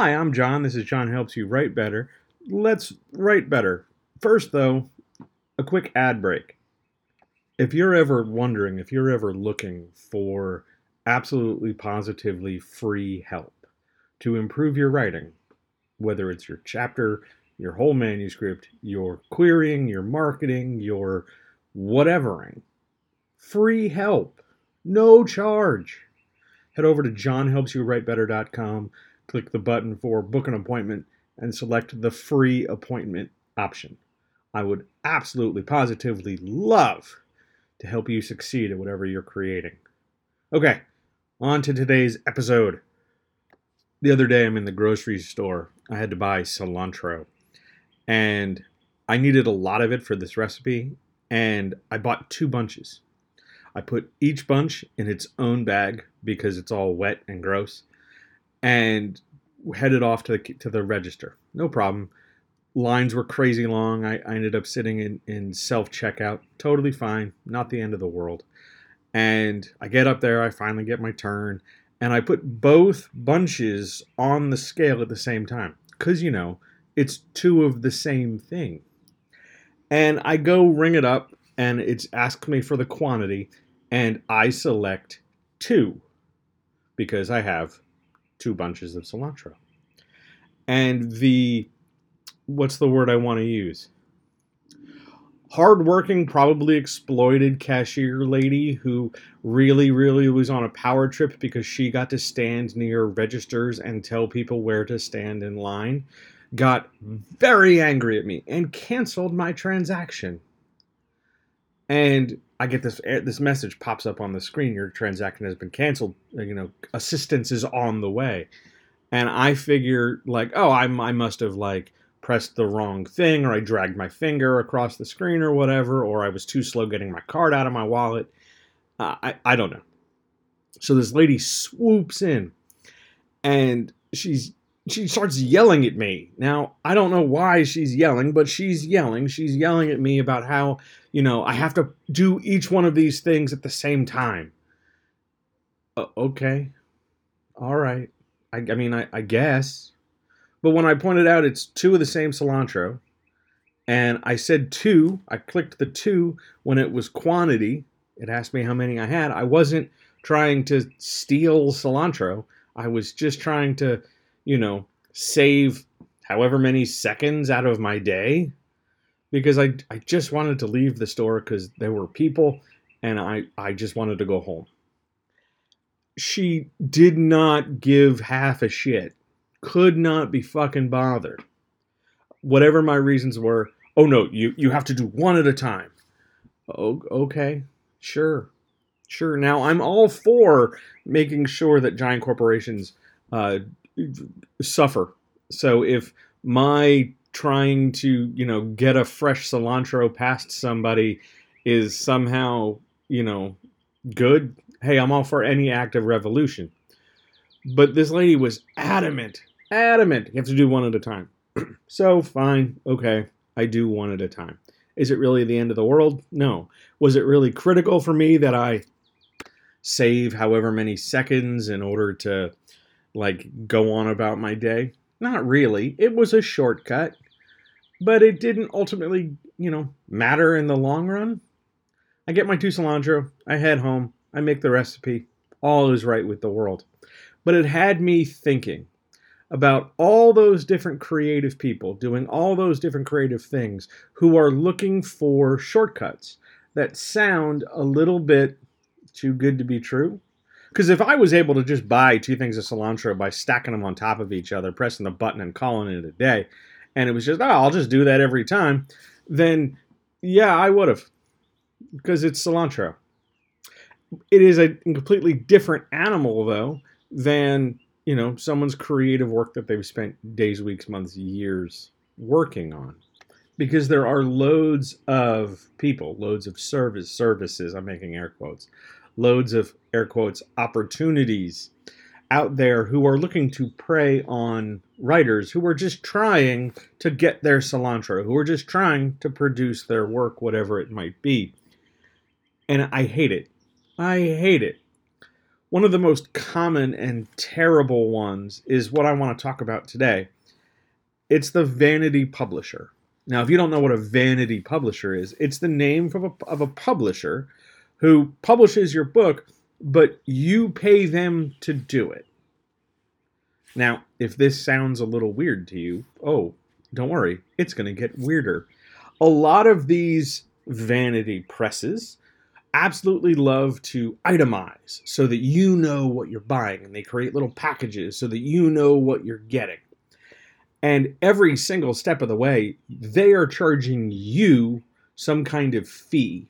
Hi, I'm John. This is John Helps You Write Better. Let's write better. First, though, a quick ad break. If you're ever wondering, if you're ever looking for absolutely positively free help to improve your writing, whether it's your chapter, your whole manuscript, your querying, your marketing, your whatevering, free help, no charge. Head over to johnhelpsyouwritebetter.com click the button for book an appointment and select the free appointment option. I would absolutely, positively love to help you succeed at whatever you're creating. Okay, on to today's episode. The other day, I'm in the grocery store. I had to buy cilantro, and I needed a lot of it for this recipe, and I bought two bunches. I put each bunch in its own bag because it's all wet and gross and headed off to the, to the register. No problem. Lines were crazy long. I, I ended up sitting in, in self checkout. Totally fine. Not the end of the world. And I get up there. I finally get my turn. And I put both bunches on the scale at the same time. Because, you know, it's two of the same thing. And I go ring it up and it's asked me for the quantity. And I select two because I have two bunches of cilantro. And the what's the word I want to use? Hardworking, probably exploited cashier lady who really, really was on a power trip because she got to stand near registers and tell people where to stand in line, got very angry at me and canceled my transaction. And I get this eh, this message pops up on the screen. Your transaction has been canceled. You know, assistance is on the way. And I figure like, oh, I I must have like pressed the wrong thing, or I dragged my finger across the screen, or whatever, or I was too slow getting my card out of my wallet. Uh, I I don't know. So this lady swoops in, and she's she starts yelling at me. Now, I don't know why she's yelling, but she's yelling. She's yelling at me about how, you know, I have to do each one of these things at the same time. Uh, okay. All right. I, I mean, I, I guess. But when I pointed out it's two of the same cilantro, and I said two, I clicked the two when it was quantity. It asked me how many I had. I wasn't trying to steal cilantro. I was just trying to you know, save however many seconds out of my day because I, I just wanted to leave the store because there were people and I, I just wanted to go home. She did not give half a shit, could not be fucking bothered. Whatever my reasons were, oh no, you, you have to do one at a time. Oh, okay, sure, sure. Now I'm all for making sure that giant corporations uh, suffer. So if my trying to, you know, get a fresh cilantro past somebody is somehow, you know, good, hey, I'm all for any act of revolution. But this lady was adamant, adamant, you have to do one at a time. so fine, okay, I do one at a time. Is it really the end of the world? No. Was it really critical for me that I save however many seconds in order to like go on about my day. Not really. It was a shortcut, but it didn't ultimately, you know, matter in the long run. I get my two cilantro, I head home, I make the recipe. All is right with the world. But it had me thinking about all those different creative people doing all those different creative things who are looking for shortcuts that sound a little bit too good to be true because if I was able to just buy two things of cilantro by stacking them on top of each other, pressing the button and calling it a day, and it was just, oh, I'll just do that every time, then yeah, I would have. Because it's cilantro. It is a completely different animal, though, than, you know, someone's creative work that they've spent days, weeks, months, years working on. Because there are loads of people, loads of service services, I'm making air quotes, loads of air quotes opportunities out there who are looking to prey on writers who are just trying to get their cilantro, who are just trying to produce their work, whatever it might be. And I hate it. I hate it. One of the most common and terrible ones is what I want to talk about today. It's the vanity publisher. Now, if you don't know what a vanity publisher is, it's the name of a, of a publisher who publishes your book, but you pay them to do it. Now, if this sounds a little weird to you, oh, don't worry, it's going to get weirder. A lot of these vanity presses absolutely love to itemize so that you know what you're buying and they create little packages so that you know what you're getting. And every single step of the way, they are charging you some kind of fee.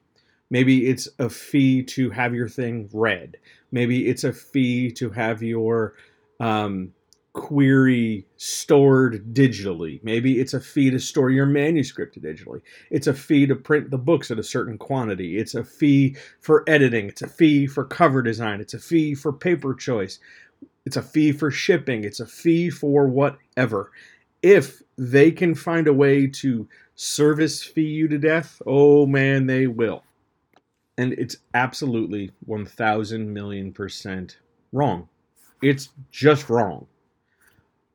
Maybe it's a fee to have your thing read. Maybe it's a fee to have your um, query stored digitally. Maybe it's a fee to store your manuscript digitally. It's a fee to print the books at a certain quantity. It's a fee for editing. It's a fee for cover design. It's a fee for paper choice. It's a fee for shipping. It's a fee for whatever. If they can find a way to service fee you to death, oh man, they will. And it's absolutely 1000 million percent wrong. It's just wrong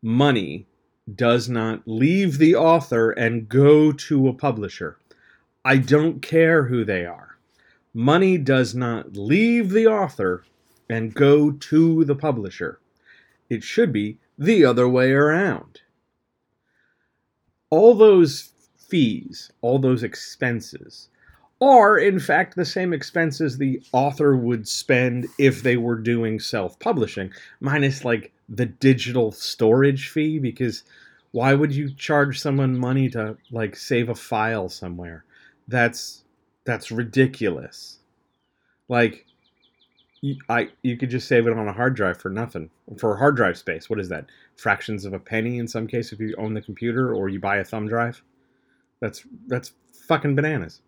money does not leave the author and go to a publisher. I don't care who they are. Money does not leave the author and go to the publisher. It should be the other way around. All those fees, all those expenses, are in fact the same expenses the author would spend if they were doing self publishing, minus like the digital storage fee because why would you charge someone money to like save a file somewhere? That's that's ridiculous. Like you, I you could just save it on a hard drive for nothing. For hard drive space, what is that? Fractions of a penny in some case if you own the computer or you buy a thumb drive. That's that's fucking bananas.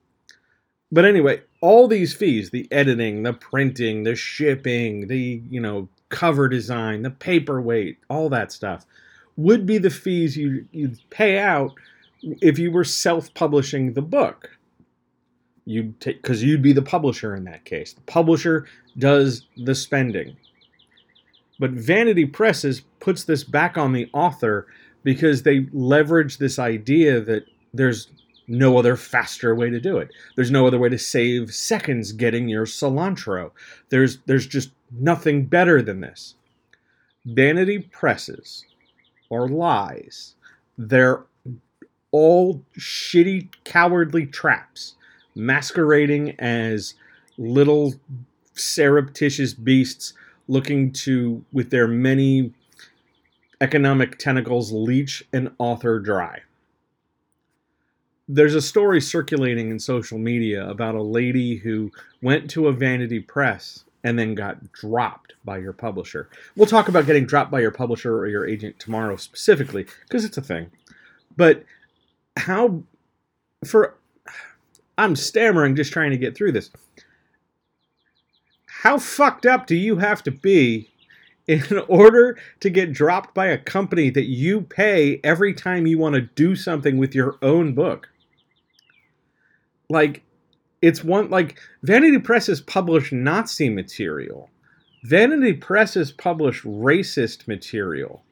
But anyway, all these fees, the editing, the printing, the shipping, the, you know, cover design, the paperweight, all that stuff would be the fees you, you'd pay out if you were self-publishing the book. You'd take because you'd be the publisher in that case. The publisher does the spending. But Vanity Presses puts this back on the author because they leverage this idea that there's no other faster way to do it. There's no other way to save seconds getting your cilantro. There's there's just nothing better than this. Vanity presses or lies. They're all shitty, cowardly traps masquerading as little surreptitious beasts looking to, with their many economic tentacles, leech an author dry there's a story circulating in social media about a lady who went to a vanity press and then got dropped by your publisher. We'll talk about getting dropped by your publisher or your agent tomorrow specifically because it's a thing. But how for I'm stammering just trying to get through this. How fucked up do you have to be in order to get dropped by a company that you pay every time you want to do something with your own book? Like it's one like Vanity Presses publish Nazi material. Vanity Presses publish racist material.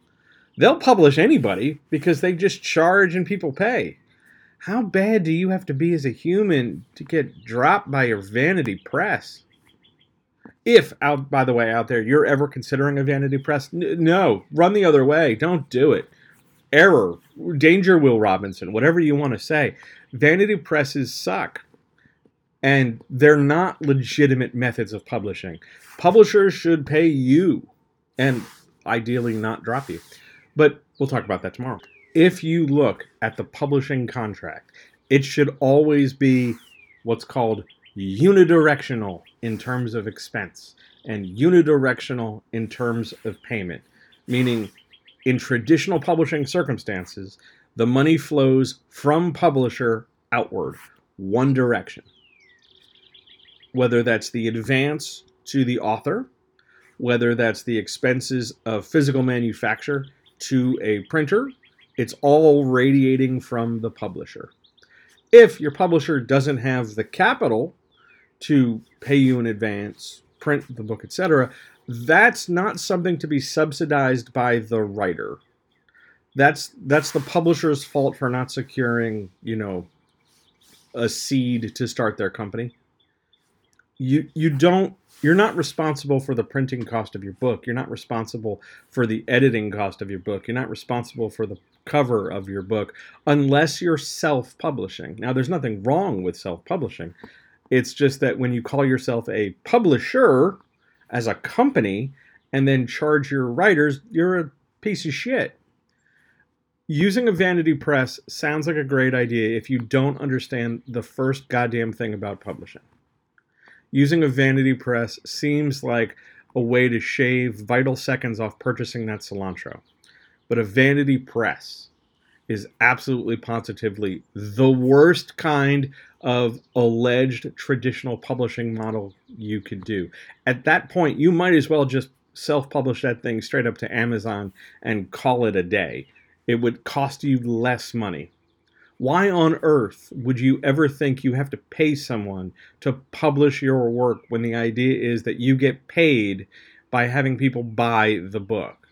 They'll publish anybody because they just charge and people pay. How bad do you have to be as a human to get dropped by your vanity press? If out by the way out there you're ever considering a vanity press, n- no, run the other way. Don't do it. Error, danger, Will Robinson, whatever you want to say vanity presses suck and they're not legitimate methods of publishing. Publishers should pay you and ideally not drop you. But we'll talk about that tomorrow. If you look at the publishing contract, it should always be what's called unidirectional in terms of expense and unidirectional in terms of payment. meaning in traditional publishing circumstances, the money flows from publisher outward, one direction. Whether that's the advance to the author, whether that's the expenses of physical manufacture to a printer, it's all radiating from the publisher. If your publisher doesn't have the capital to pay you in advance, print the book, etc., that's not something to be subsidized by the writer. That's that's the publisher's fault for not securing, you know, a seed to start their company. You you don't you're not responsible for the printing cost of your book. You're not responsible for the editing cost of your book. You're not responsible for the cover of your book unless you're self publishing. Now, there's nothing wrong with self publishing. It's just that when you call yourself a publisher as a company and then charge your writers, you're a piece of shit. Using a vanity press sounds like a great idea if you don't understand the first goddamn thing about publishing. Using a vanity press seems like a way to shave vital seconds off purchasing that cilantro. But a vanity press is absolutely positively the worst kind of alleged traditional publishing model you could do. At that point, you might as well just self publish that thing straight up to Amazon and call it a day. It would cost you less money. Why on earth would you ever think you have to pay someone to publish your work when the idea is that you get paid by having people buy the book?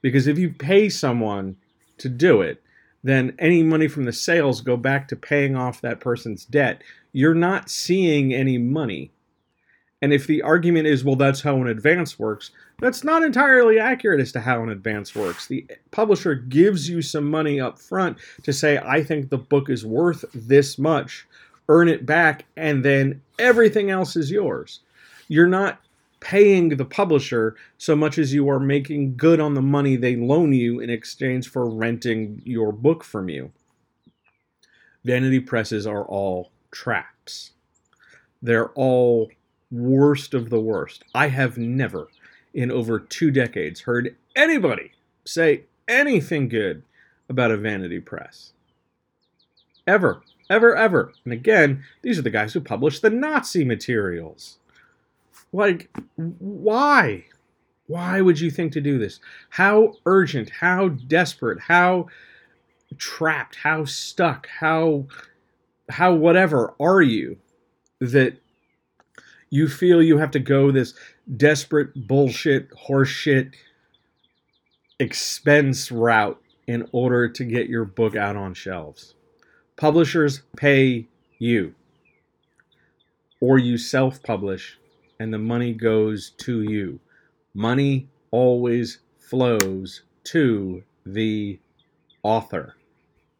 Because if you pay someone to do it, then any money from the sales go back to paying off that person's debt. You're not seeing any money. And if the argument is, well, that's how an advance works, that's not entirely accurate as to how an advance works. The publisher gives you some money up front to say, I think the book is worth this much, earn it back, and then everything else is yours. You're not paying the publisher so much as you are making good on the money they loan you in exchange for renting your book from you. Vanity presses are all traps. They're all worst of the worst. I have never, in over two decades, heard anybody say anything good about a vanity press. Ever, ever, ever. And again, these are the guys who publish the Nazi materials. Like, why? Why would you think to do this? How urgent, how desperate, how trapped, how stuck, how how whatever are you that you feel you have to go this desperate bullshit horseshit expense route in order to get your book out on shelves. Publishers pay you or you self-publish and the money goes to you. Money always flows to the author.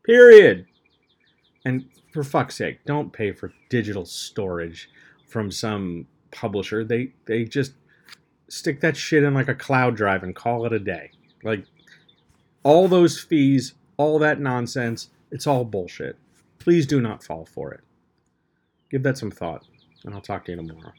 Period. And for fuck's sake, don't pay for digital storage from some publisher. They they just stick that shit in like a cloud drive and call it a day. Like all those fees, all that nonsense, it's all bullshit. Please do not fall for it. Give that some thought, and I'll talk to you tomorrow.